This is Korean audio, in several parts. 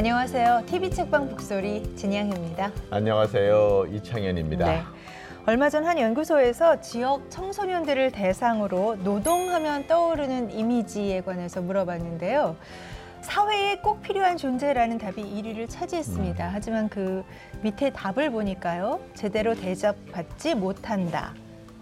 안녕하세요. TV 책방 북소리 진양입니다. 안녕하세요. 이창현입니다. 네. 얼마 전 한 연구소에서 지역 청소년들을 대상으로 노동하면 떠오르는 이미지에 관해서 물어봤는데요. 사회에 꼭 필요한 존재라는 답이 1위를 차지했습니다. 음. 하지만 그 밑에 답을 보니까요. 제대로 대접받지 못한다.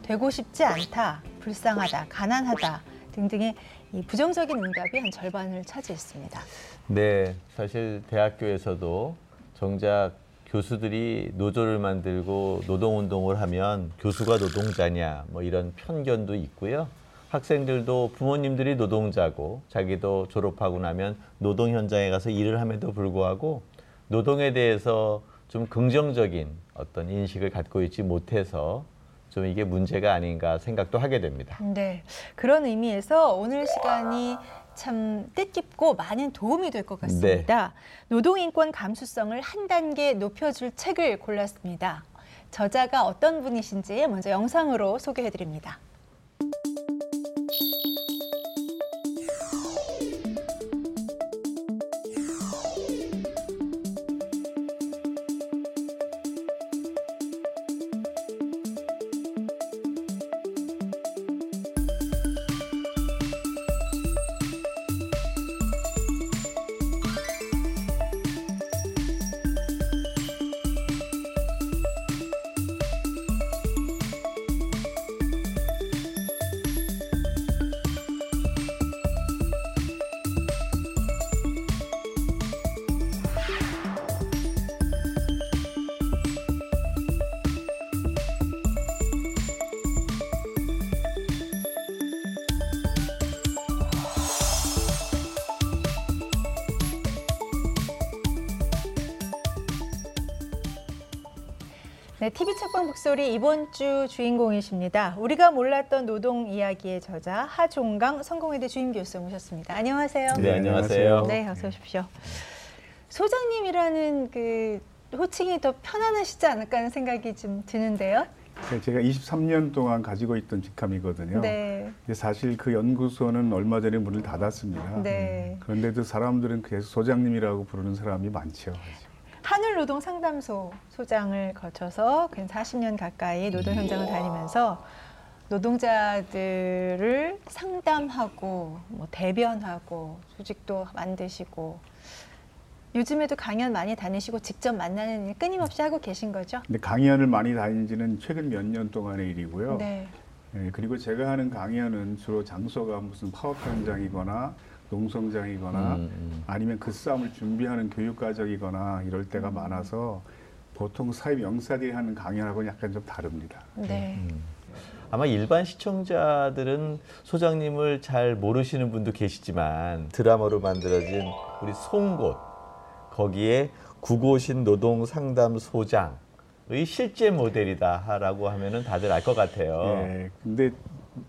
되고 싶지 않다. 불쌍하다. 가난하다. 등등의 이 부정적인 응답이 한 절반을 차지했습니다. 네, 사실 대학교에서도 정작 교수들이 노조를 만들고 노동운동을 하면 교수가 노동자냐 뭐 이런 편견도 있고요. 학생들도 부모님들이 노동자고 자기도 졸업하고 나면 노동 현장에 가서 일을 함에도 불구하고 노동에 대해서 좀 긍정적인 어떤 인식을 갖고 있지 못해서 좀 이게 문제가 아닌가 생각도 하게 됩니다. 네. 그런 의미에서 오늘 시간이 참 뜻깊고 많은 도움이 될 것 같습니다. 네. 노동인권 감수성을 한 단계 높여줄 책을 골랐습니다. 저자가 어떤 분이신지 먼저 영상으로 소개해 드립니다. 소리 이번 주 주인공이십니다. 우리가 몰랐던 노동 이야기의 저자 하종강 성공회대 주임 교수 모셨습니다. 안녕하세요. 네, 안녕하세요. 네, 어서 오십시오. 소장님이라는 그 호칭이 더 편안하시지 않을까 하는 생각이 좀 드는데요. 네, 제가 23년 동안 가지고 있던 직함이거든요. 네. 근데 사실 그 연구소는 얼마 전에 문을 닫았습니다. 네. 그런데도 사람들은 계속 소장님이라고 부르는 사람이 많죠. 하늘노동 상담소 소장을 거쳐서 근 40년 가까이 노동 현장을 다니면서 노동자들을 상담하고 뭐 대변하고 조직도 만드시고 요즘에도 강연 많이 다니시고 직접 만나는 일 끊임없이 하고 계신 거죠? 근데 강연을 많이 다니지는 최근 몇 년 동안의 일이고요. 네. 네. 그리고 제가 하는 강연은 주로 장소가 무슨 파업 현장이거나 농성장이거나 음, 음. 아니면 그 싸움을 준비하는 교육 과정이거나 이럴 때가 음. 많아서 보통 사회 명사들이 하는 강연하고는 약간 좀 다릅니다. 네. 음. 아마 일반 시청자들은 소장님을 잘 모르시는 분도 계시지만 드라마로 만들어진 우리 송곳 거기에 구고신 노동 상담 소장의 실제 모델이다라고 하면은 다들 알 것 같아요. 네, 근데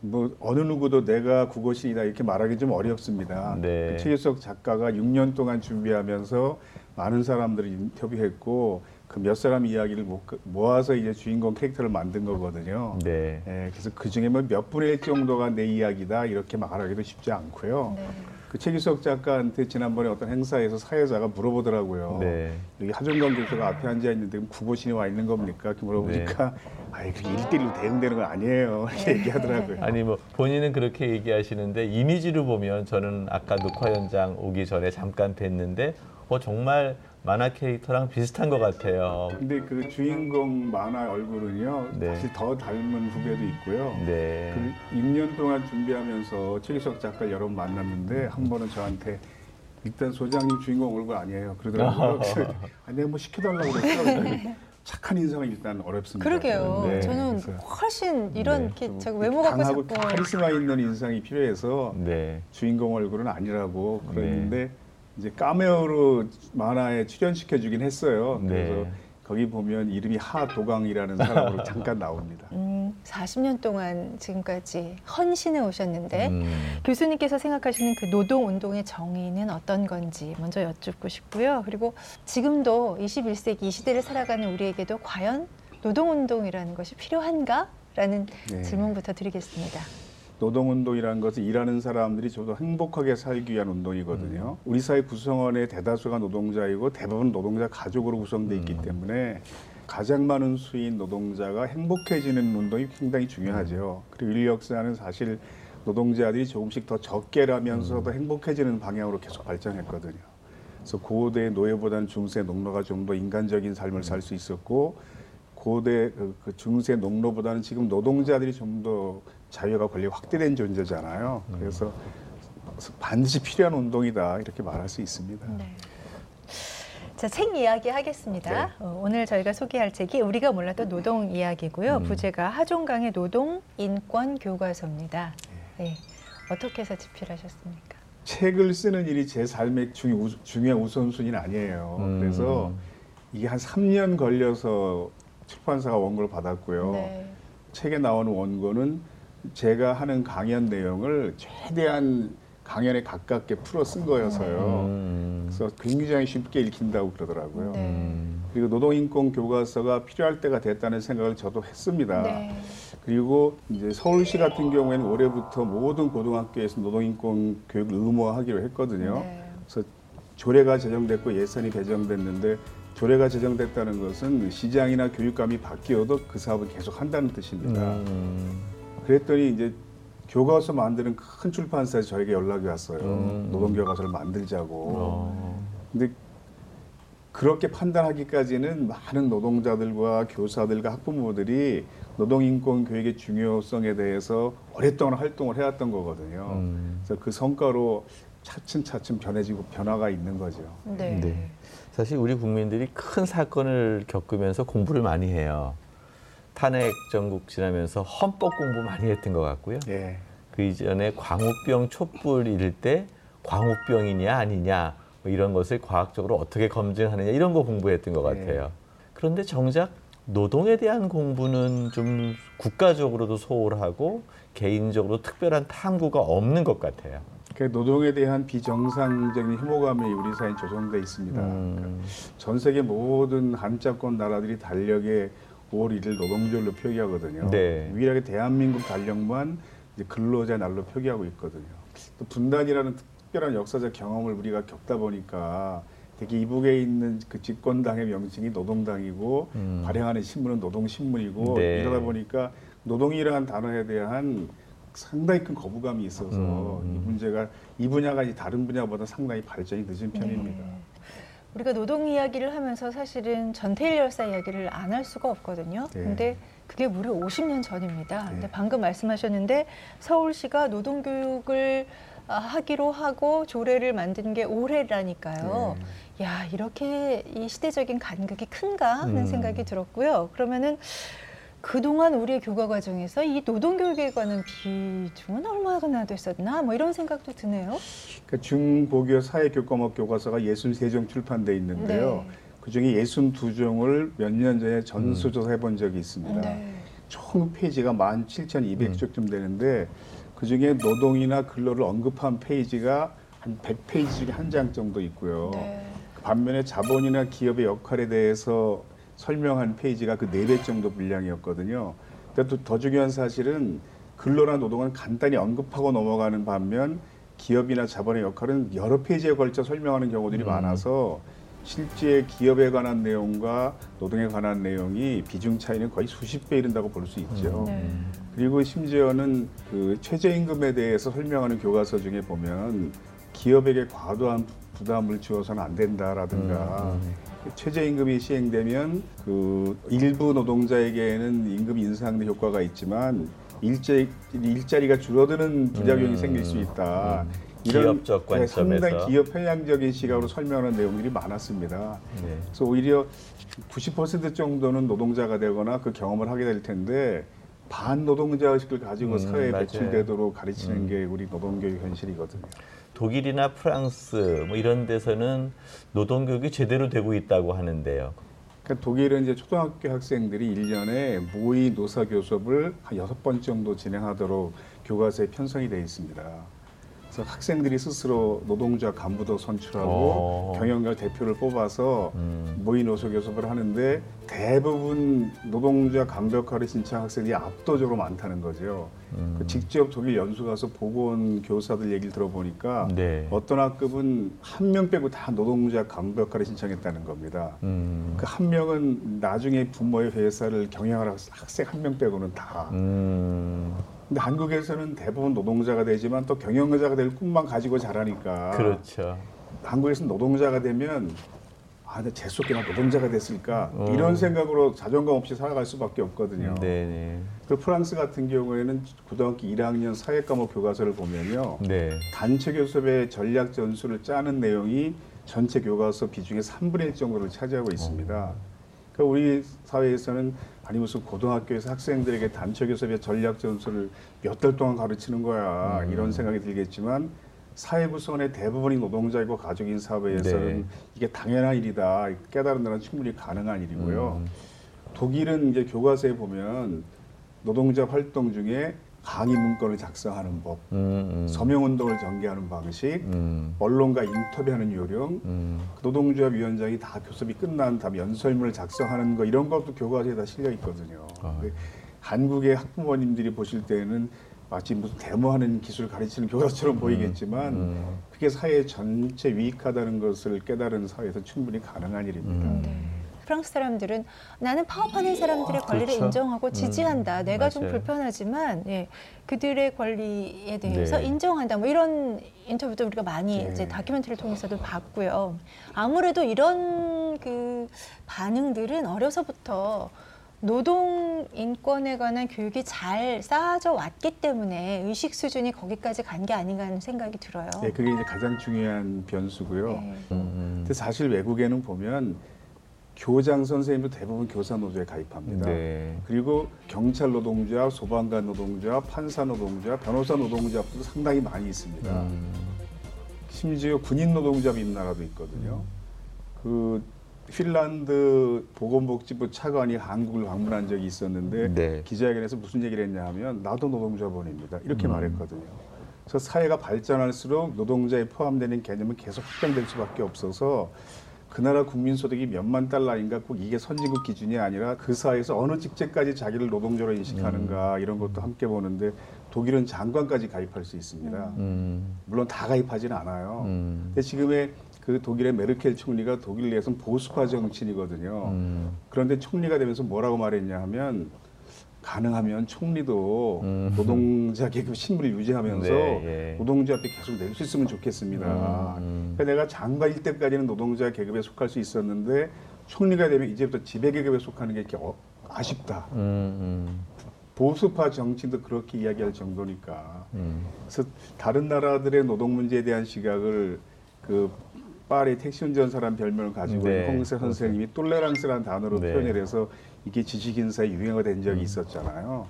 뭐 어느 누구도 내가 국어시이다 이렇게 말하기 좀 어렵습니다. 네. 그 최규석 작가가 6년 동안 준비하면서 많은 사람들을 인터뷰했고 그 몇 사람 이야기를 모아서 이제 주인공 캐릭터를 만든 거거든요. 네. 예, 그래서 그 중에 뭐몇 분의 1 정도가 내 이야기다 이렇게 말하기도 쉽지 않고요. 네. 그 최기석 작가한테 지난번에 어떤 행사에서 사회자가 물어보더라고요. 네. 여기 하종강 교수가 앞에 앉아 있는데 구보신이 와 있는 겁니까? 이렇게 물어보니까 네. 아예 그렇게 일대일로 대응되는 건 아니에요. 이렇게 네. 얘기하더라고요. 아니 뭐 본인은 그렇게 얘기하시는데 이미지로 보면 저는 아까 녹화 현장 오기 전에 잠깐 뵀는데 어 정말 만화 캐릭터랑 비슷한 것 같아요. 근데 그 주인공 만화 얼굴은요, 네. 사실 더 닮은 후배도 있고요. 네. 그 6년 동안 준비하면서 최기석 작가 여러 번 만났는데 한 번은 저한테 일단 소장님 주인공 얼굴 아니에요. 그러더라고요. 아, 내가 뭐 시켜달라고 그랬어. 착한 인상은 일단 어렵습니다. 그러게요. 네, 저는 훨씬 이런 네, 외모 갖고 강하고 카리스마 있는 인상이 필요해서 네. 주인공 얼굴은 아니라고 그랬는데 네. 이제 까메오로 만화에 출연시켜 주긴 했어요. 네. 그래서 거기 보면 이름이 하도강이라는 사람으로 잠깐 나옵니다. 음, 40년 동안 지금까지 헌신해 오셨는데 음. 교수님께서 생각하시는 그 노동 운동의 정의는 어떤 건지 먼저 여쭙고 싶고요. 그리고 지금도 21세기 이 시대를 살아가는 우리에게도 과연 노동 운동이라는 것이 필요한가? 라는 네. 질문부터 드리겠습니다. 노동운동이라는 것은 일하는 사람들이 좀 더 행복하게 살기 위한 운동이거든요. 우리 사회 구성원의 대다수가 노동자이고 대부분 노동자 가족으로 구성돼 있기 때문에 가장 많은 수인 노동자가 행복해지는 운동이 굉장히 중요하죠. 그리고 인류 역사는 사실 노동자들이 조금씩 더 적게라면서도 행복해지는 방향으로 계속 발전했거든요. 그래서 고대 노예보다는 중세 농노가 좀 더 인간적인 삶을 살 수 있었고 고대 그, 그 중세 농노보다는 지금 노동자들이 좀더 자유가 권리 확대된 존재잖아요. 그래서 반드시 필요한 운동이다 이렇게 말할 수 있습니다. 네. 자, 책 이야기 하겠습니다. 네. 어, 오늘 저희가 소개할 책이 우리가 몰랐던 노동 이야기고요. 음. 부제가 하종강의 노동 인권 교과서입니다. 네. 어떻게 해서 집필하셨습니까? 책을 쓰는 일이 제 삶의 중, 중요한 우선순위는 아니에요. 음. 그래서 이게 한 3년 걸려서 출판사가 원고를 받았고요. 네. 책에 나오는 원고는 제가 하는 강연 내용을 최대한 강연에 가깝게 풀어 쓴 거여서요. 음. 그래서 굉장히 쉽게 읽힌다고 그러더라고요. 네. 음. 그리고 노동인권 교과서가 필요할 때가 됐다는 생각을 저도 했습니다. 네. 그리고 이제 서울시 같은 경우에는 올해부터 모든 고등학교에서 노동인권 교육을 의무화하기로 했거든요. 네. 그래서 조례가 제정됐고 예산이 배정됐는데 조례가 제정됐다는 것은 시장이나 교육감이 바뀌어도 그 사업을 계속 한다는 뜻입니다. 음. 그랬더니 이제 교과서 만드는 큰 출판사에서 저에게 연락이 왔어요. 음. 노동 교과서를 만들자고. 어. 근데 그렇게 판단하기까지는 많은 노동자들과 교사들과 학부모들이 노동인권 교육의 중요성에 대해서 오랫동안 활동을 해왔던 거거든요. 음. 그래서 그 성과로 차츰차츰 변해지고 변화가 있는 거죠. 네. 네. 사실 우리 국민들이 큰 사건을 겪으면서 공부를 많이 해요. 탄핵 전국 지나면서 헌법 공부 많이 했던 것 같고요. 예. 그 이전에 광우병 촛불 이럴 때 광우병이냐 아니냐 뭐 이런 것을 과학적으로 어떻게 검증하느냐 이런 거 공부했던 것 네. 같아요. 그런데 정작 노동에 대한 공부는 좀 국가적으로도 소홀하고 개인적으로 특별한 탐구가 없는 것 같아요. 그 노동에 대한 비정상적인 혐오감이 우리 사회에 조성돼 있습니다. 음. 전 세계 모든 한자권 나라들이 달력에 5월 1일 노동절로 표기하거든요. 네. 유일하게 대한민국 달력만 이제 근로자 날로 표기하고 있거든요. 또 분단이라는 특별한 역사적 경험을 우리가 겪다 보니까 되게 이북에 있는 그 집권당의 명칭이 노동당이고 음. 발행하는 신문은 노동신문이고 네. 이러다 보니까 노동이라는 단어에 대한 상당히 큰 거부감이 있어서 음. 이 문제가 이 분야가 이 다른 분야보다 상당히 발전이 늦은 편입니다. 네. 우리가 노동 이야기를 하면서 사실은 전태일 열사 이야기를 안 할 수가 없거든요. 네. 근데 그게 무려 50년 전입니다. 네. 근데 방금 말씀하셨는데 서울시가 노동 교육을 아, 하기로 하고 조례를 만든 게 올해라니까요. 네. 야, 이렇게 이 시대적인 간극이 큰가 하는 음. 생각이 들었고요. 그러면은 그동안 우리의 교과 과정에서 이 노동 교육에 관한 비중은 얼마나 됐었나 뭐 이런 생각도 드네요. 그 중고교 사회 교과목 교과서가 63종 출판돼 있는데요. 네. 그중에 62종을 몇 년 전에 전수조사해 본 적이 있습니다. 네. 총 페이지가 17,200쪽쯤 되는데 그중에 노동이나 근로를 언급한 페이지가 한 100페이지 중에 한 장 정도 있고요. 네. 반면에 자본이나 기업의 역할에 대해서 설명한 페이지가 그 네 배 정도 분량이었거든요. 근데 또 더 중요한 사실은 근로나 노동은 간단히 언급하고 넘어가는 반면 기업이나 자본의 역할은 여러 페이지에 걸쳐 설명하는 경우들이 음. 많아서 실제 기업에 관한 내용과 노동에 관한 내용이 비중 차이는 거의 수십 배 이른다고 볼 수 있죠. 네. 그리고 심지어는 그 최저임금에 대해서 설명하는 교과서 중에 보면 기업에게 과도한 부담을 주어서는 안 된다라든가 음, 최저임금이 시행되면 그 일부 노동자에게는 임금 인상의 효과가 있지만 일제, 일자리가 줄어드는 부작용이 음, 생길 수 있다. 음. 이런 기업적 네, 상당히 관점에서. 기업 편향적인 시각으로 설명하는 내용들이 많았습니다. 네. 그래서 오히려 90% 정도는 노동자가 되거나 그 경험을 하게 될 텐데 반 노동자 의식을 가지고 음, 사회에 맞아요. 배출되도록 가르치는 음. 게 우리 노동교육 현실이거든요. 독일이나 프랑스 뭐 이런 데서는 노동 교육이 제대로 되고 있다고 하는데요. 그러니까 독일은 이제 초등학교 학생들이 일년에 모의 노사 교섭을 한 여섯 번 정도 진행하도록 교과서에 편성이 되어 있습니다. 그래서 학생들이 스스로 노동자 간부도 선출하고 어. 경영자 대표를 뽑아서 음. 모의 노소 교섭을 하는데 대부분 노동자 간벽화를 신청 학생들이 압도적으로 많다는 거죠. 음. 그 직접 독일 연수 가서 보고 온 교사들 얘기를 들어보니까 네. 어떤 학급은 한 명 빼고 다 노동자 간벽화를 신청했다는 겁니다. 음. 그한 명은 나중에 부모의 회사를 경영할 학생 한 명 빼고는 다. 음. 근데 한국에서는 대부분 노동자가 되지만 또 경영자가 될 꿈만 가지고 자라니까. 그렇죠. 한국에서는 노동자가 되면 아, 나 재수없게 나 노동자가 됐을까 어. 이런 생각으로 자존감 없이 살아갈 수밖에 없거든요. 네네. 그 프랑스 같은 경우에는 고등학교 1학년 사회과목 교과서를 보면요. 네. 단체 교섭의 전략 전술을 짜는 내용이 전체 교과서 비중의 3분의 1 정도를 차지하고 있습니다. 그러니까 우리 사회에서는 아니 무슨 고등학교에서 학생들에게 단체 교섭의 전략 전술을 몇 달 동안 가르치는 거야 음. 이런 생각이 들겠지만 사회 구성원의 대부분이 노동자이고 가족인 사회에서는 네. 이게 당연한 일이다 깨달은 데는 충분히 가능한 일이고요. 음. 독일은 이제 교과서에 보면 노동자 활동 중에 강의 문건을 작성하는 법, 음, 음. 서명 운동을 전개하는 방식, 음. 언론과 인터뷰하는 요령, 음. 노동조합 위원장이 다 교섭이 끝난 다음에 연설문을 작성하는 거 이런 것도 교과서에 다 실려 있거든요. 아. 한국의 학부모님들이 보실 때는 마치 무슨 데모하는 기술 가르치는 교과서처럼 보이겠지만 음. 그게 사회 전체 유익하다는 것을 깨달은 사회에서 충분히 가능한 일입니다. 음. 네. 프랑스 사람들은 나는 파업하는 사람들의 권리를 그렇죠. 인정하고 지지한다. 음, 내가 좀 맞아요. 불편하지만 예, 그들의 권리에 대해서 네. 인정한다. 뭐 이런 인터뷰도 우리가 많이 네. 이제 다큐멘터리를 통해서도 봤고요. 아무래도 이런 그 반응들은 어려서부터 노동 인권에 관한 교육이 잘 쌓아져 왔기 때문에 의식 수준이 거기까지 간 게 아닌가 하는 생각이 들어요. 네, 그게 이제 가장 중요한 변수고요. 네. 음. 근데 사실 외국에는 보면 교장 선생님도 대부분 교사 노조에 가입합니다. 네. 그리고 경찰 노동조합, 소방관 노동조합, 판사 노동조합, 변호사 노동조합도 상당히 많이 있습니다. 음. 심지어 군인 노동조합 있는 나라도 있거든요. 그 핀란드 보건복지부 차관이 한국을 방문한 적이 있었는데 네. 기자회견에서 무슨 얘기를 했냐 하면 나도 노동조합원입니다. 이렇게 음. 말했거든요. 그래서 사회가 발전할수록 노동자에 포함되는 개념은 계속 확장될 수밖에 없어서 그 나라 국민 소득이 몇만 달러인가 꼭 이게 선진국 기준이 아니라 그 사회에서 어느 직책까지 자기를 노동자로 인식하는가 이런 것도 함께 보는데 독일은 장관까지 가입할 수 있습니다. 음. 물론 다 가입하지는 않아요. 음. 근데 지금의 그 독일의 메르켈 총리가 독일 내에서는 보수파 정치인이거든요. 음. 그런데 총리가 되면서 뭐라고 말했냐 하면 가능하면 총리도 음. 노동자 계급 신분을 유지하면서 네, 예. 노동자 앞에 계속 낼 수 있으면 좋겠습니다. 음. 그러니까 내가 장관일 때까지는 노동자 계급에 속할 수 있었는데 총리가 되면 이제부터 지배 계급에 속하는 게 이렇게 어, 아쉽다. 음. 음. 보수파 정치도 그렇게 이야기할 정도니까. 음. 그래서 다른 나라들의 노동 문제에 대한 시각을 그 파리 택시 운전사란 별명을 가지고 네, 홍세 선생님이 똘레랑스라는 단어로 네. 표현을 해서 이게 지식 인사의 유행어가 된 음. 적이 있었잖아요.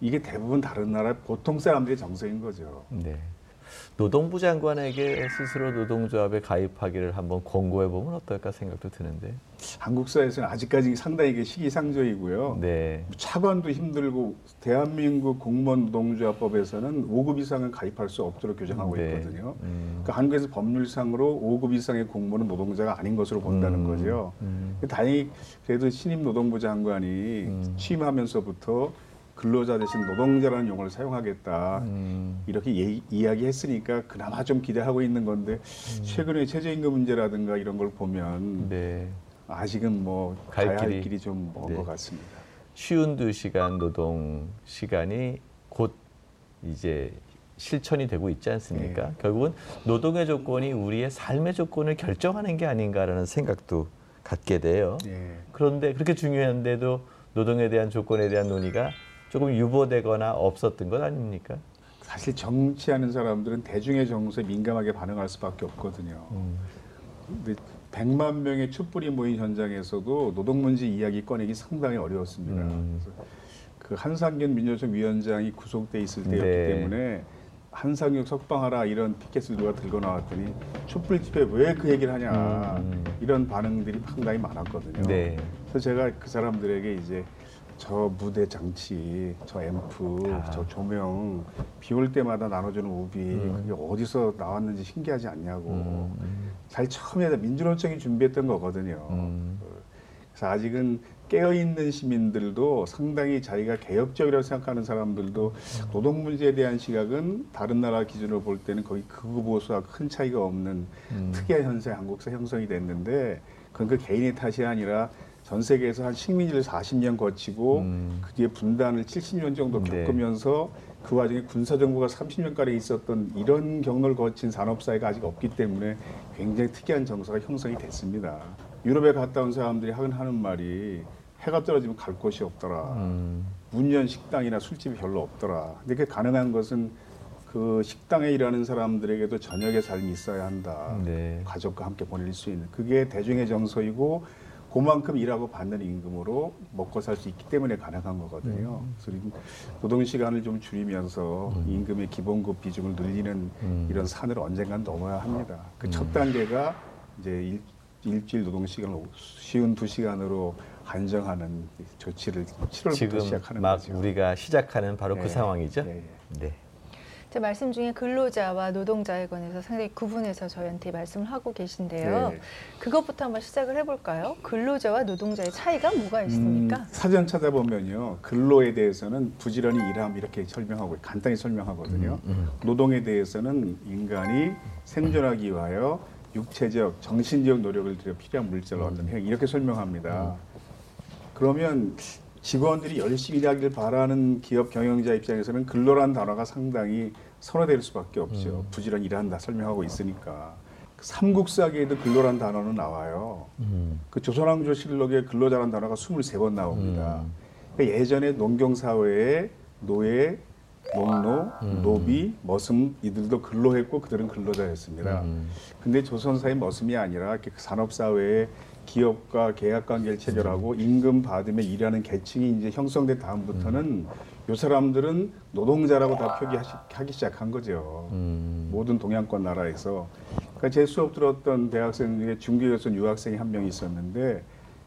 이게 대부분 다른 나라 보통 사람들의 정서인 거죠. 네. 노동부 장관에게 스스로 노동조합에 가입하기를 한번 권고해 보면 어떨까 생각도 드는데. 한국 사회에서는 아직까지 상당히 이게 시기상조이고요. 네. 차관도 힘들고 대한민국 공무원 노동조합법에서는 5급 이상은 가입할 수 없도록 규정하고 네. 있거든요. 음. 그러니까 한국에서 법률상으로 5급 이상의 공무원은 노동자가 아닌 것으로 본다는 음. 거죠. 음. 다행히 그래도 신임 노동부 장관이 음. 취임하면서부터 근로자 대신 노동자라는 용어를 사용하겠다. 음. 이렇게 예- 이야기했으니까 그나마 좀 기대하고 있는 건데 최근에 최저임금 문제라든가 이런 걸 보면 음. 네. 아직은 뭐 갈 길이- 길이 좀먼 네. 것 같습니다. 쉬운 두 시간 노동 시간이 곧 이제 실천이 되고 있지 않습니까? 네. 결국은 노동의 조건이 우리의 삶의 조건을 결정하는 게 아닌가라는 생각도 갖게 돼요. 예. 그런데 그렇게 중요한데도 노동에 대한 조건에 대한 논의가 조금 유보되거나 없었던 것 아닙니까? 사실 정치하는 사람들은 대중의 정서에 민감하게 반응할 수밖에 없거든요. 음. 근데 100만 명의 촛불이 모인 현장에서도 노동 문제 이야기 꺼내기 상당히 어려웠습니다. 음. 그 한상균 민주당 위원장이 구속돼 있을 때였기 네. 때문에 한상혁 석방하라 이런 피켓을 누가 들고 나왔더니 촛불 집회 왜 그 얘기를 하냐 음. 이런 반응들이 상당히 많았거든요. 네. 그래서 제가 그 사람들에게 이제 저 무대 장치, 저 앰프, 아. 저 조명 비 올 때마다 나눠주는 우비 음. 그게 어디서 나왔는지 신기하지 않냐고. 음. 사실 처음에 민주노총이 준비했던 거거든요. 음. 그래서 아직은 깨어 있는 시민들도 상당히 자기가 개혁적이라고 생각하는 사람들도 노동 문제에 대한 시각은 다른 나라 기준으로 볼 때는 거의 극우 보수와 큰 차이가 없는 음. 특이한 현상 한국사 형성이 됐는데 그건 그 개인의 탓이 아니라 전 세계에서 한 식민지를 40년 거치고 음. 그 뒤에 분단을 70년 정도 네. 겪으면서 네. 그 와중에 군사정부가 30년가량 있었던 이런 경로를 거친 산업사회가 아직 없기 때문에 굉장히 특이한 정서가 형성이 됐습니다. 유럽에 갔다 온 사람들이 하는 말이 해가 떨어지면 갈 곳이 없더라. 음. 문연 식당이나 술집이 별로 없더라. 근데 그게 가능한 것은 그 식당에 일하는 사람들에게도 저녁의 삶이 있어야 한다. 네. 가족과 함께 보낼 수 있는. 그게 대중의 정서이고 그만큼 일하고 받는 임금으로 먹고 살 수 있기 때문에 가능한 거거든요. 음. 그래서 노동 시간을 좀 줄이면서 음. 임금의 기본급 비중을 늘리는 음. 이런 산을 언젠간 넘어야 합니다. 그첫 음. 단계가 이제 일, 일주일 노동 시간을 쉬운 두 시간으로 한정하는 조치를 7월부터 시작하는 막 거죠. 우리가 시작하는 바로 그 네. 그 상황이죠. 네. 네. 제 말씀 중에 근로자와 노동자에 관해서 상당히 구분해서 저희한테 말씀을 하고 계신데요. 네. 그것부터 한번 시작을 해볼까요? 근로자와 노동자의 차이가 뭐가 있습니까? 음, 사전 찾아보면요. 근로에 대해서는 부지런히 일함 이렇게 설명하고 간단히 설명하거든요. 음, 음. 노동에 대해서는 인간이 생존하기 위하여 육체적, 정신적 노력을 들여 필요한 물질을 얻는 행 이렇게 설명합니다. 음. 그러면 직원들이 열심히 일하기를 바라는 기업 경영자 입장에서는 근로란 단어가 상당히 선호될 수밖에 없죠. 음. 부지런히 일한다 설명하고 있으니까. 삼국사기에도 근로란 단어는 나와요. 음. 그 조선왕조 실록에 근로자란 단어가 23번 나옵니다. 음. 그러니까 예전에 농경사회에 노예, 농노, 음. 노비, 머슴 이들도 근로했고 그들은 근로자였습니다. 음. 근데 조선사의 머슴이 아니라 산업사회에 기업과 계약 관계를 체결하고 임금 받으며 일하는 계층이 이제 형성된 다음부터는 음. 요 사람들은 노동자라고 다 표기하기 시작한 거죠. 음. 모든 동양권 나라에서. 그러니까 제 수업 들었던 대학생 중에 중국에서 유학생이 한 명 있었는데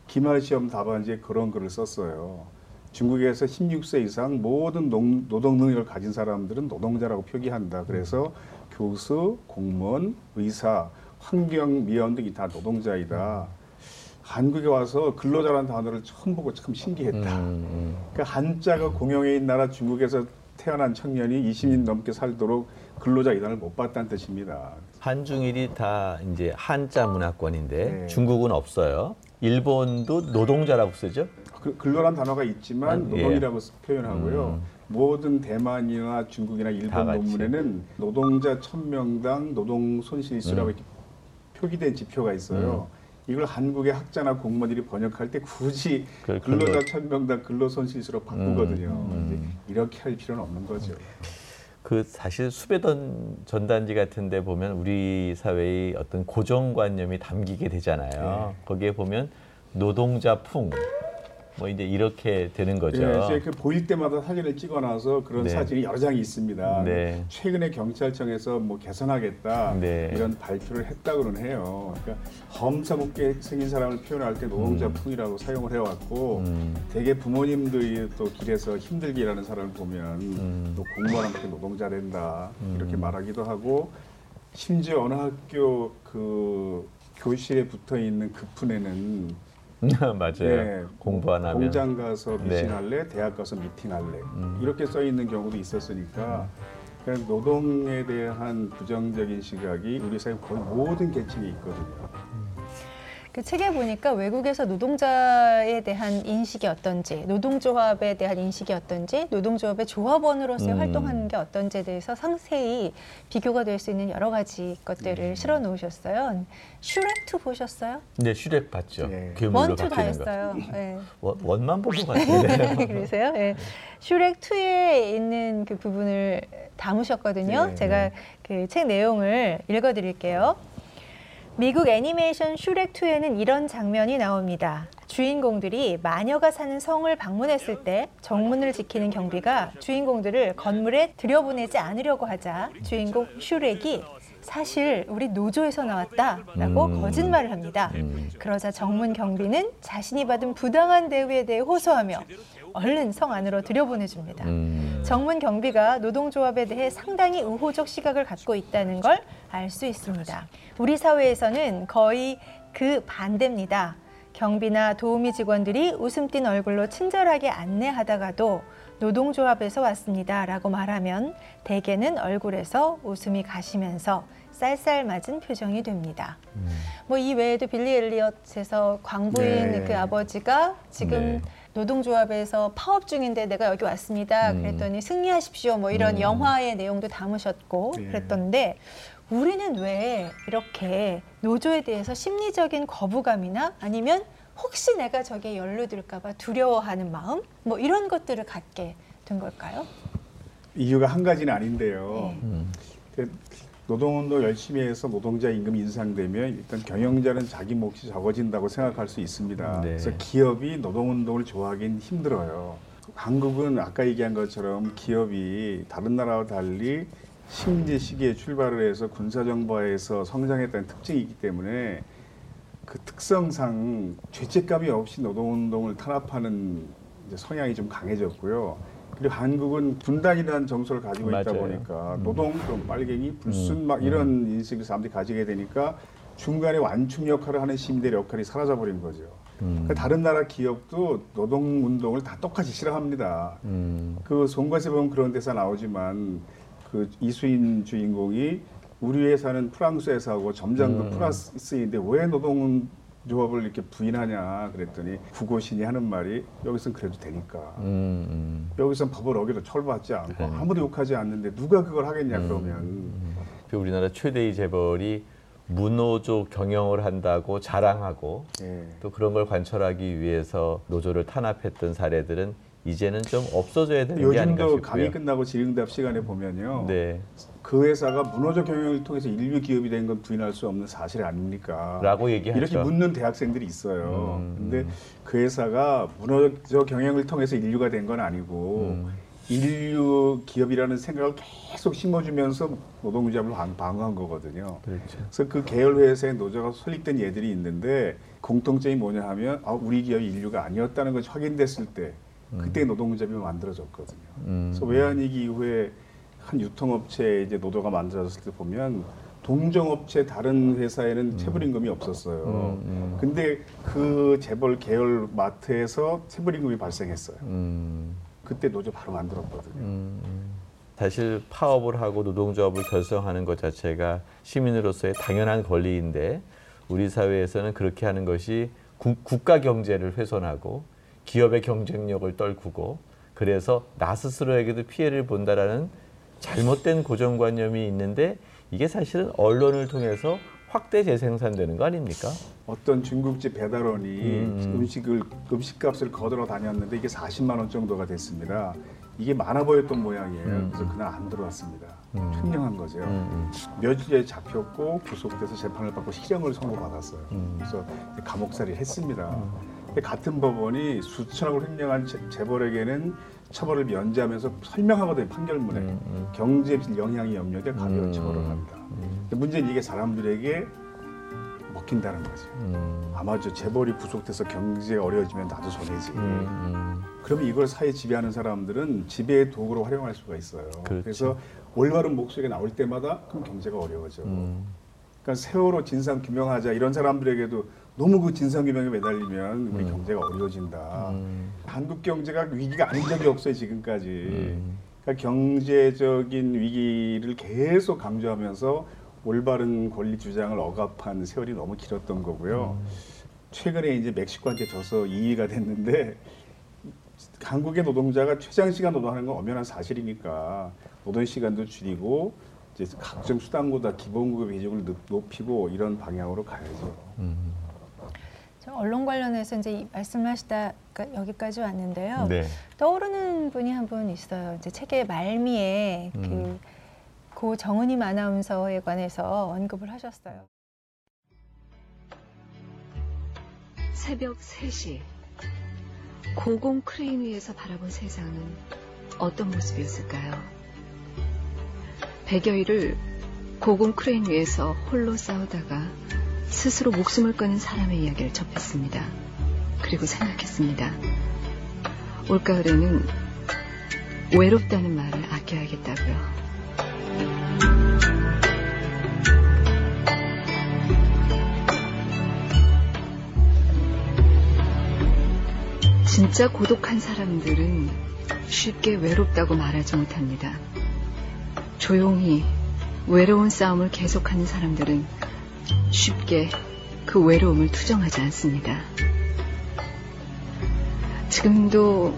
기말 시험 답안지에 그런 글을 썼어요. 중국에서 16세 이상 모든 농, 노동 능력을 가진 사람들은 노동자라고 표기한다. 그래서 교수, 공무원, 의사, 환경 미원 등이 다 노동자이다. 한국에 와서 근로자라는 단어를 처음 보고 참 신기했다. 음, 음. 그러니까 한자가 공용인 나라 중국에서 태어난 청년이 20년 넘게 살도록 근로자 이단을 못 받다는 뜻입니다. 한중일이 다 이제 한자 문화권인데 네. 중국은 없어요. 일본도 노동자라고 쓰죠? 그, 근로란 단어가 있지만 아, 예. 노동이라고 예. 표현하고요. 음. 모든 대만이나 중국이나 일본 논문에는 노동자 천명당 노동 손실수라고 음. 표기된 지표가 있어요. 음. 이걸 한국의 학자나 공무원들이 번역할 때 굳이 근로자 천명당 근로손실수로 바꾸거든요. 음, 음. 이렇게 할 필요는 없는 거죠. 그 사실 수배던 전단지 같은데 보면 우리 사회의 어떤 고정관념이 담기게 되잖아요. 네. 거기에 보면 노동자 풍, 뭐 이제 이렇게 되는 거죠. 네, 그 보일 때마다 사진을 찍어놔서 그런 네. 사진이 여러 장이 있습니다. 네. 최근에 경찰청에서 뭐 개선하겠다 네. 이런 발표를 했다고는 해요. 그러니까 험사궂게 생긴 사람을 표현할 때 노동자풍이라고 음. 사용을 해왔고 음. 대개 부모님들이 또 길에서 힘들게 일하는 사람을 보면 음. 또 공무원한테 노동자 된다 이렇게 음. 말하기도 하고 심지어 어느 학교 그 교실에 붙어 있는 급훈에는 맞아요. 네, 공부 안 하면 공장 가서 미팅할래, 네. 대학 가서 미팅할래 음. 이렇게 써 있는 경우도 있었으니까 그러니까 노동에 대한 부정적인 시각이 우리 사회 거의 모든 계층에 있거든요. 그 책에 보니까 외국에서 노동자에 대한 인식이 어떤지, 노동조합에 대한 인식이 어떤지, 노동조합의 조합원으로서의 음. 활동하는 게 어떤지에 대해서 상세히 비교가 될 수 있는 여러 가지 것들을 음. 실어 놓으셨어요. 슈렉2 보셨어요? 네, 슈렉 봤죠. 네. one, two 다 했어요. 네. one, 만 보고 봤는데. 그러세요? 네. 슈렉2에 있는 그 부분을 담으셨거든요. 네. 제가 그 책 내용을 읽어드릴게요. 미국 애니메이션 슈렉2에는 이런 장면이 나옵니다. 주인공들이 마녀가 사는 성을 방문했을 때 정문을 지키는 경비가 주인공들을 건물에 들여보내지 않으려고 하자 주인공 슈렉이 사실 우리 노조에서 나왔다라고 음. 거짓말을 합니다. 음. 그러자 정문 경비는 자신이 받은 부당한 대우에 대해 호소하며 얼른 성 안으로 들여보내줍니다. 음. 정문 경비가 노동조합에 대해 상당히 의호적 시각을 갖고 있다는 걸 알 수 있습니다. 우리 사회에서는 거의 그 반대입니다. 경비나 도우미 직원들이 웃음 띤 얼굴로 친절하게 안내하다가도 노동조합에서 왔습니다. 라고 말하면 대개는 얼굴에서 웃음이 가시면서 쌀쌀 맞은 표정이 됩니다. 음. 뭐이 외에도 빌리 엘리엇에서 광부인 네. 그 아버지가 지금 네. 노동조합에서 파업 중인데 내가 여기 왔습니다. 음. 그랬더니 승리하십시오. 뭐 이런 음. 영화의 내용도 담으셨고 네. 그랬던데 우리는 왜 이렇게 노조에 대해서 심리적인 거부감이나 아니면 혹시 내가 저기에 연루될까봐 두려워하는 마음 뭐 이런 것들을 갖게 된 걸까요? 이유가 한 가지는 아닌데요. 네. 음. 노동운동 열심히 해서 노동자 임금 인상되면 일단 경영자는 자기 몫이 적어진다고 생각할 수 있습니다. 네. 그래서 기업이 노동운동을 좋아하긴 힘들어요. 한국은 아까 얘기한 것처럼 기업이 다른 나라와 달리 식민지 시기에 출발을 해서 군사정부에서 성장했다는 특징이 있기 때문에 그 특성상 죄책감이 없이 노동운동을 탄압하는 성향이 좀 강해졌고요. 그리고 한국은 분단이라는 정서를 가지고 맞아요. 있다 보니까 음. 노동, 좀 빨갱이, 불순 음. 막 이런 음. 인식을 사람들이 가지게 되니까 중간에 완충 역할을 하는 시민들의 역할이 사라져 버린 거죠. 음. 그러니까 다른 나라 기업도 노동 운동을 다 똑같이 싫어합니다. 음. 그 송과세 보면 그런 데서 나오지만 그 이수인 주인공이 우리 회사는 프랑스 회사고 점장도 음. 프랑스인데 왜 노동 조합을 이렇게 부인하냐 그랬더니 구고신이 하는 말이 여기선 그래도 되니까 음, 음. 여기선 법을 어기로 처벌받지 않고 네. 아무도 욕하지 않는데 누가 그걸 하겠냐 음, 그러면 음. 그 우리나라 최대의 재벌이 무노조 경영을 한다고 자랑하고 네. 또 그런 걸 관철하기 위해서 노조를 탄압했던 사례들은 이제는 좀 없어져야 되는 게 아닌가 싶고요. 요즘도 강의 끝나고 질의응답 시간에 보면요. 네. 그 회사가 문호조 경영을 통해서 인류 기업이 된 건 부인할 수 없는 사실 아닙니까? 라고 얘기하죠. 이렇게 묻는 대학생들이 있어요. 음, 근데 음. 그 회사가 문호조 경영을 통해서 인류가 된 건 아니고 음. 인류 기업이라는 생각을 계속 심어주면서 노동조합을 방어한 거거든요. 그렇죠. 그래서 그 계열 회사의 노조가 설립된 예들이 있는데 공통점이 뭐냐 하면 아, 우리 기업이 인류가 아니었다는 것이 확인됐을 때 그때 음. 노동조합이 만들어졌거든요. 음. 그래서 외환위기 이후에 한 유통업체 이제 노조가 만들어졌을 때 보면 동종업체 다른 회사에는 음. 체불임금이 없었어요. 음, 음. 근데 그 재벌 계열 마트에서 체불임금이 발생했어요. 음. 그때 노조 바로 만들었거든요. 음, 음. 사실 파업을 하고 노동조합을 결성하는 것 자체가 시민으로서의 당연한 권리인데 우리 사회에서는 그렇게 하는 것이 구, 국가 경제를 훼손하고 기업의 경쟁력을 떨구고 그래서 나 스스로에게도 피해를 본다라는 잘못된 고정관념이 있는데 이게 사실은 언론을 통해서 확대 재생산되는 거 아닙니까? 어떤 중국집 배달원이 음. 음. 식을 음식값을 거들어 다녔는데 이게 40만 원 정도가 됐습니다. 이게 많아 보였던 모양이에요. 음. 그래서 그날 안 들어왔습니다. 음. 횡령한 거죠. 음. 음. 며칠에 잡혔고 구속돼서 재판을 받고 실형을 선고받았어요. 음. 그래서 감옥살이를 했습니다. 같은 법원이 수천억을 횡령한 재벌에게는 처벌을 면제하면서 설명하거든요 판결문에 음, 음. 경제 영향이 염려돼 가벼운 음, 처벌을 합니다. 음. 문제는 이게 사람들에게 먹힌다는 거죠. 음. 아마 저 재벌이 구속돼서 경제 어려워지면 나도 손해지. 음, 그러면 이걸 사회 지배하는 사람들은 지배의 도구로 활용할 수가 있어요. 그렇죠. 그래서 올바른 목소리가 나올 때마다 그럼 경제가 어려워져. 그러니까 세월호 진상 규명하자 이런 사람들에게도 너무 그 진상규명에 매달리면 우리 음. 경제가 어려워진다. 음. 한국 경제가 위기가 아닌 적이 없어요 지금까지. 음. 그러니까 경제적인 위기를 계속 강조하면서 올바른 권리 주장을 억압한 세월이 너무 길었던 거고요. 음. 최근에 이제 멕시코한테 져서 2위가 됐는데 한국의 노동자가 최장 시간 노동하는 건 엄연한 사실이니까 노동 시간도 줄이고 이제 각종 수당보다 기본급 비중을 높이고 이런 방향으로 가야죠. 음. 언론 관련해서 이제 말씀하시다 여기까지 왔는데요. 네. 떠오르는 분이 한 분 있어요. 이제 책의 말미에 음. 고 정은임 아나운서에 관해서 언급을 하셨어요. 새벽 3시 고공 크레인 위에서 바라본 세상은 어떤 모습이었을까요? 백여일을 고공 크레인 위에서 홀로 싸우다가 스스로 목숨을 끊은 사람의 이야기를 접했습니다. 그리고 생각했습니다. 올가을에는 외롭다는 말을 아껴야겠다고요. 진짜 고독한 사람들은 쉽게 외롭다고 말하지 못합니다. 조용히 외로운 싸움을 계속하는 사람들은 쉽게 그 외로움을 투정하지 않습니다. 지금도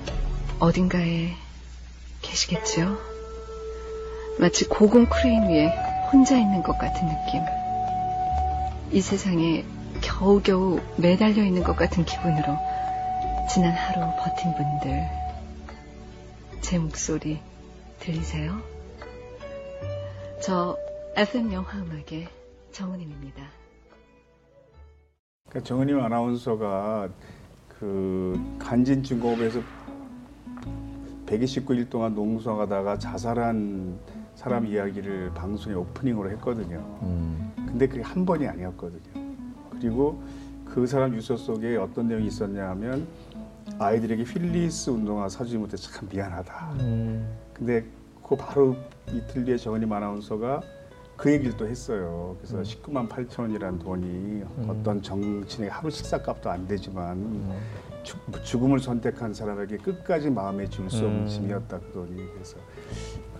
어딘가에 계시겠죠? 마치 고공 크레인 위에 혼자 있는 것 같은 느낌. 이 세상에 겨우겨우 매달려 있는 것 같은 기분으로 지난 하루 버틴 분들, 제 목소리 들리세요? 저 FM 영화 음악의 정은임입니다. 그러니까 정은임 아나운서가 그 간진중공업에서 129일 동안 농성하다가 자살한 사람 이야기를 방송에 오프닝으로 했거든요. 음. 근데 그게 한 번이 아니었거든요. 그리고 그 사람 유서 속에 어떤 내용이 있었냐 하면 아이들에게 필리스 운동화 사주지 못해 참 미안하다. 음. 근데 그 바로 이틀 뒤에 정은임 아나운서가 그 얘기를 또 했어요. 그래서 음. 19만 8천 원이라는 돈이 음. 어떤 정치인의 하루 식사값도 안 되지만 음. 죽음을 선택한 사람에게 끝까지 마음에 줄 수 없는 음. 짐이었다 그 돈이. 그래서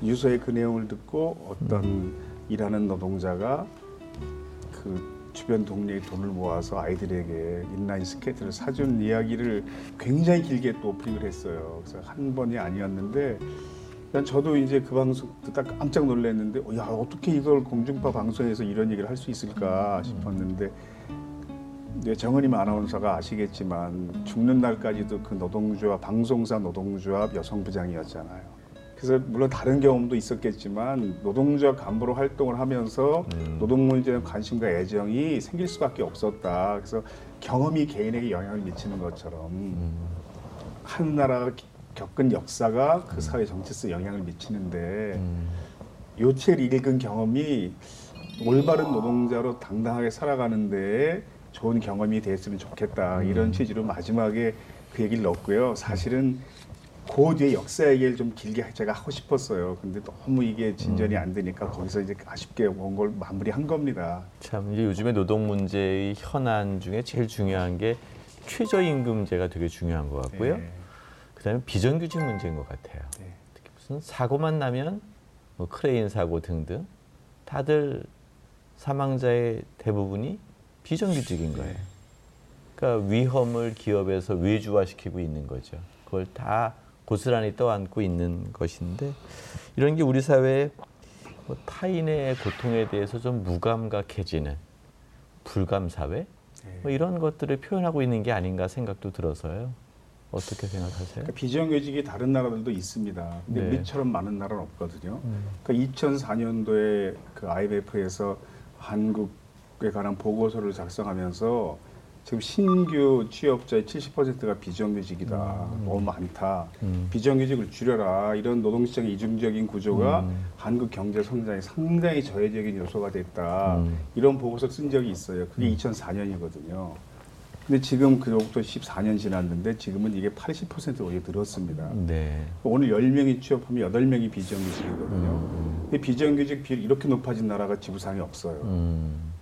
유서의 그 내용을 듣고 어떤 음. 일하는 노동자가 그 주변 동네에 돈을 모아서 아이들에게 인라인 스케이트를 사준 이야기를 굉장히 길게 또 오프닝을 했어요. 그래서 한 번이 아니었는데 저도 이제 그 방송 듣다 깜짝 놀랐는데 어, 야 어떻게 이걸 공중파 방송에서 이런 얘기를 할 수 있을까 싶었는데 정은임 아나운서가 아시겠지만 죽는 날까지도 그 노동조합 방송사 노동조합 여성부장이었잖아요. 그래서 물론 다른 경험도 있었겠지만 노동조합 간부로 활동을 하면서 음. 노동 문제에 관심과 애정이 생길 수밖에 없었다. 그래서 경험이 개인에게 영향을 미치는 것처럼 음. 한 나라가 겪은 역사가 그 음. 사회 정치성에 영향을 미치는데 음. 요 책을 읽은 경험이 올바른 노동자로 당당하게 살아가는데 좋은 경험이 됐으면 좋겠다 음. 이런 취지로 마지막에 그 얘기를 넣었고요. 사실은 그 뒤에 역사 얘기를 좀 길게 제가 하고 싶었어요. 근데 너무 이게 진전이 음. 안 되니까 거기서 이제 아쉽게 온 걸 마무리한 겁니다. 참 이제 요즘에 노동 문제의 현안 중에 제일 중요한 게 최저임금제가 되게 중요한 것 같고요. 네. 그다음에 비정규직 문제인 것 같아요. 네. 특히 무슨 사고만 나면 뭐 크레인 사고 등등 다들 사망자의 대부분이 비정규직인 거예요. 그러니까 위험을 기업에서 외주화시키고 있는 거죠. 그걸 다 고스란히 떠안고 있는 것인데 이런 게 우리 사회에 뭐 타인의 고통에 대해서 좀 무감각해지는 불감 사회 뭐 네. 이런 것들을 표현하고 있는 게 아닌가 생각도 들어서요. 어떻게 생각하세요? 그러니까 비정규직이 다른 나라들도 있습니다. 근데 네. 우리처럼 많은 나라는 없거든요. 음. 그러니까 2004년도에 그 IMF에서 한국에 관한 보고서를 작성하면서 지금 신규 취업자의 70%가 비정규직이다. 음. 너무 많다. 음. 비정규직을 줄여라. 이런 노동시장의 이중적인 구조가 음. 한국 경제 성장에 상당히 저해적인 요소가 됐다. 음. 이런 보고서 쓴 적이 있어요. 그게 2004년이거든요. 음. 근데 지금 그로부터 14년 지났는데 지금은 이게 80% 오히려 늘었습니다. 네. 오늘 10명이 취업하면 8명이 비정규직이거든요. 음. 근데 비정규직 비율이 이렇게 높아진 나라가 지구상에 없어요.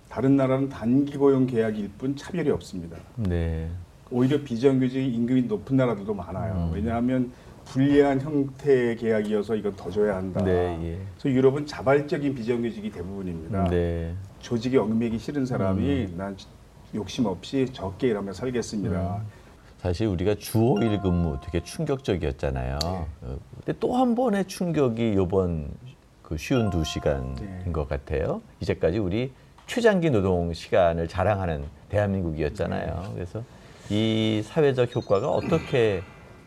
다른 나라는 단기 고용 계약일 뿐 차별이 없습니다. 네. 오히려 비정규직 임금이 높은 나라들도 많아요. 음. 왜냐하면 불리한 형태의 계약이어서 이건 더 줘야 한다. 네, 예. 그래서 유럽은 자발적인 비정규직이 대부분입니다. 네. 조직에 얽매기 싫은 사람이 음. 난 욕심 없이 적게 일하며 살겠습니다. 음. 사실 우리가 주 5일 근무 되게 충격적이었잖아요. 네. 어, 근데 또 한 번의 충격이 이번 그 쉬운 두 시간인 네. 것 같아요. 이제까지 우리 최장기 노동 시간을 자랑하는 대한민국이었잖아요. 그래서 이 사회적 효과가 어떻게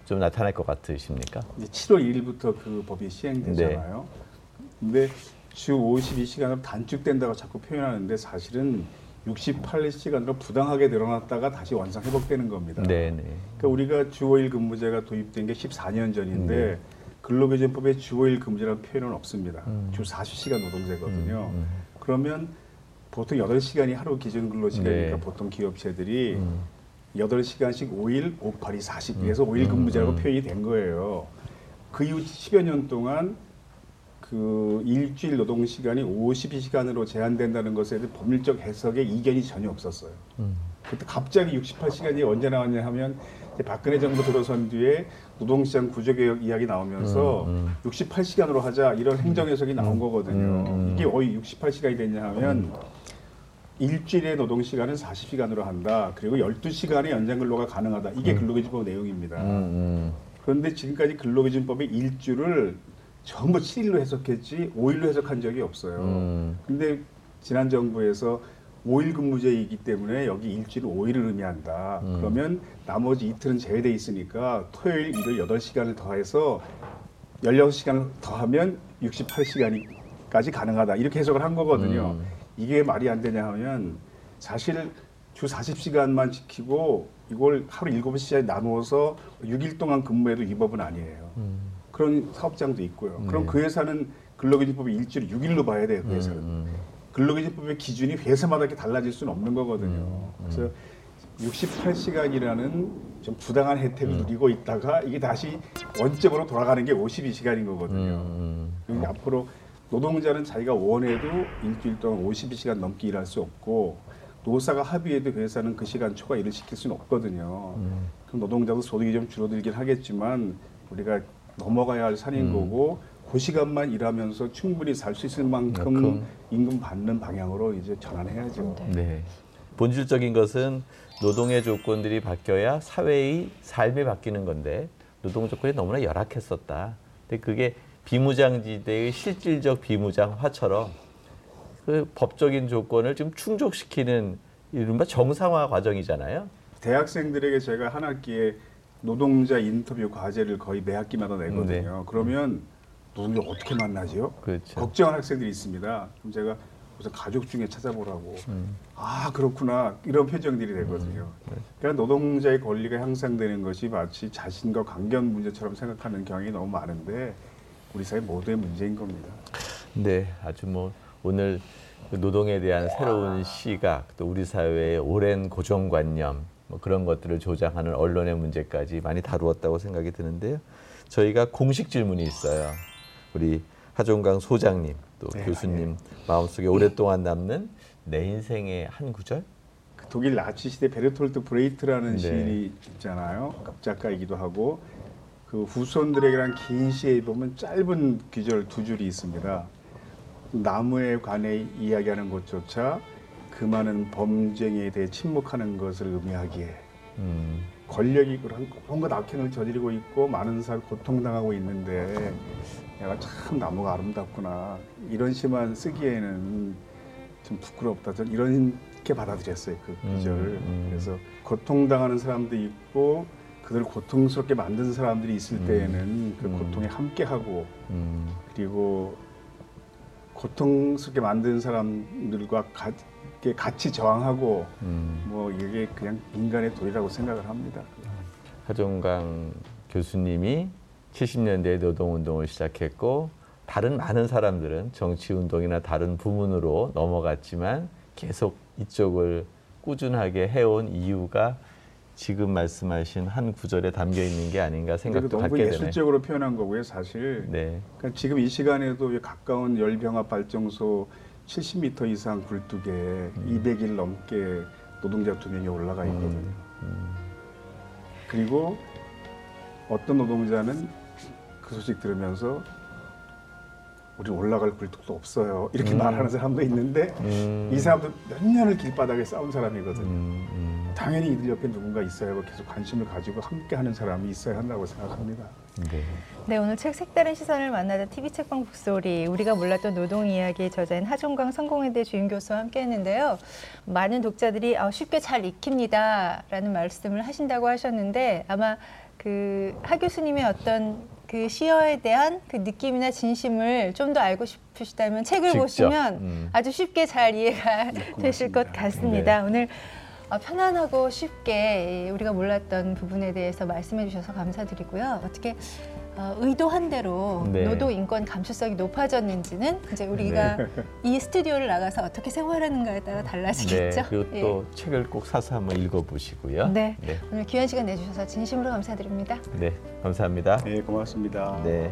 좀 나타날 것 같으십니까? 이제 7월 1일부터 그 법이 시행되잖아요. 네. 근데 주 52시간으로 단축된다고 자꾸 표현하는데 사실은 68시간으로 부당하게 늘어났다가 다시 완성 회복되는 겁니다. 네네. 그러니까 우리가 주 5일 근무제가 도입된 게 14년 전인데 네. 근로기준법에 주 5일 근무제라는 표현은 없습니다. 음. 주 40시간 노동제거든요. 음, 음. 그러면 보통 8시간이 하루 기준 근로 시간이니까 네. 보통 기업체들이 음. 8시간씩 5일, 5, 8이 40에서 5일 근무제라고 음. 표현이 된 거예요. 그 이후 10여 년 동안 그 일주일 노동 시간이 52시간으로 제한된다는 것에 대해 법률적 해석에 이견이 전혀 없었어요. 음. 그때 갑자기 68시간이 언제 나왔냐 하면 박근혜 정부 들어선 뒤에 노동시장 구조개혁 이야기 나오면서 음, 음. 68시간으로 하자 이런 행정 해석이 나온 거거든요. 음, 음. 이게 왜 68시간이 됐냐 하면 일주일의 노동 시간은 40시간으로 한다. 그리고 12시간의 연장 근로가 가능하다. 이게 근로기준법 내용입니다. 음, 음. 그런데 지금까지 근로기준법의 일주를 전부 7일로 해석했지 5일로 해석한 적이 없어요. 음. 근데 지난 정부에서 5일 근무제이기 때문에 여기 일주일 5일을 의미한다. 음. 그러면 나머지 이틀은 제외돼 있으니까 토요일, 일요일 8시간을 더해서 16시간을 더하면 68시간까지 가능하다. 이렇게 해석을 한 거거든요. 음. 이게 말이 안 되냐 하면 사실 주 40시간만 지키고 이걸 하루 7시간에 나누어서 6일 동안 근무해도 이 법은 아니에요. 음. 그런 사업장도 있고요. 그럼 네. 그 회사는 근로기준법이 일주일 6일로 봐야 돼요. 그 회사는. 음, 근로기준법의 기준이 회사마다 이렇게 달라질 수는 없는 거거든요. 음, 그래서 68시간이라는 좀 부당한 혜택을 음. 누리고 있다가 이게 다시 원점으로 돌아가는 게 52시간인 거거든요. 음, 그러니까 앞으로 노동자는 자기가 원해도 일주일 동안 52시간 넘게 일할 수 없고 노사가 합의해도 회사는 그 시간 초과 일을 시킬 수는 없거든요. 음. 그럼 노동자도 소득이 좀 줄어들긴 하겠지만 우리가 넘어가야 할 산인 음. 거고 그 시간만 일하면서 충분히 살 수 있을 만큼. 임금 받는 방향으로 이제 전환해야죠. 네. 네. 본질적인 것은 노동의 조건들이 바뀌어야 사회의 삶이 바뀌는 건데 노동 조건이 너무나 열악했었다. 근데 그게 비무장지대의 실질적 비무장화처럼 그 법적인 조건을 좀 충족시키는 이른바 정상화 과정이잖아요. 대학생들에게 제가 한 학기에 노동자 인터뷰 과제를 거의 매 학기마다 내거든요. 그러면 노동자 어떻게 만나지요? 그렇죠. 걱정하는 학생들이 있습니다. 그럼 제가 우선 가족 중에 찾아보라고. 음. 아 그렇구나 이런 표정들이 되거든요. 그러니까 노동자의 권리가 향상되는 것이 마치 자신과 관계한 문제처럼 생각하는 경향이 너무 많은데 우리 사회 모두의 문제인 겁니다. 네, 아주 뭐 오늘 그 노동에 대한 새로운 시각, 또 우리 사회의 오랜 고정관념, 뭐 그런 것들을 조장하는 언론의 문제까지 많이 다루었다고 생각이 드는데요. 저희가 공식 질문이 있어요. 우리 하종강 소장님, 또 네, 교수님 마음속에 오랫동안 남는 내 인생의 한 구절? 그 독일 나치 시대 베르톨트 브레히트라는 네. 시인이 있잖아요. 극작가이기도 하고 그 후손들에게란 긴 시에 보면 짧은 귀절 두 줄이 있습니다. 나무에 관해 이야기하는 것조차 그 많은 범죄에 대해 침묵하는 것을 의미하기에 음, 권력이 그런 온갖 악행을 저지르고 있고 많은 사람 고통당하고 있는데 내가 참 나무가 아름답구나 이런 시만 쓰기에는 좀 부끄럽다 전 이렇게 받아들였어요 그 음, 구절을 음. 그래서 고통당하는 사람도 있고 그들 고통스럽게 만든 사람들이 있을 음. 때에는 그 음. 고통에 함께하고 음, 그리고 고통스럽게 만든 사람들과 가, 같이 저항하고 음. 뭐 이게 그냥 인간의 도리라고 생각을 합니다. 하종강 교수님이 70년대에 노동운동을 시작했고 다른 많은 사람들은 정치운동이나 다른 부문으로 넘어갔지만 계속 이쪽을 꾸준하게 해온 이유가 지금 말씀하신 한 구절에 담겨 있는 게 아닌가 생각도 너무 갖게 되네요. 예술적으로 표현한 거고요, 사실. 네. 그러니까 지금 이 시간에도 이 가까운 열병합 발전소 70m 이상 굴뚝에 200일 넘게 노동자 두 명이 올라가 있거든요. 음, 그리고 어떤 노동자는 그 소식 들으면서 우리 올라갈 굴뚝도 없어요. 이렇게 음. 말하는 사람도 있는데 음, 이 사람도 몇 년을 길바닥에 싸운 사람이거든요. 음, 음, 당연히 이들 옆에 누군가 있어야 하고 계속 관심을 가지고 함께 하는 사람이 있어야 한다고 생각합니다. 네. 네, 오늘 책 색다른 시선을 만나다 TV 책방 북소리 우리가 몰랐던 노동 이야기의 저자인 하종강 성공회대 주임 교수와 함께했는데요. 많은 독자들이 아, 쉽게 잘 익힙니다라는 말씀을 하신다고 하셨는데 아마 그 하 교수님의 어떤 그 시어에 대한 그 느낌이나 진심을 좀 더 알고 싶으시다면 책을 직접, 보시면 음. 아주 쉽게 잘 이해가 되실 것. 같습니다. 오늘 어, 편안하고 쉽게 우리가 몰랐던 부분에 대해서 말씀해 주셔서 감사드리고요. 어떻게 어, 의도한 대로 네. 노동 인권 감수성이 높아졌는지는 이제 우리가 이 스튜디오를 나가서 어떻게 생활하는가에 따라 달라지겠죠. 네, 그리고 예. 또 책을 꼭 사서 한번 읽어보시고요. 네. 네, 오늘 귀한 시간 내주셔서 진심으로 감사드립니다. 네, 감사합니다. 네, 고맙습니다. 네.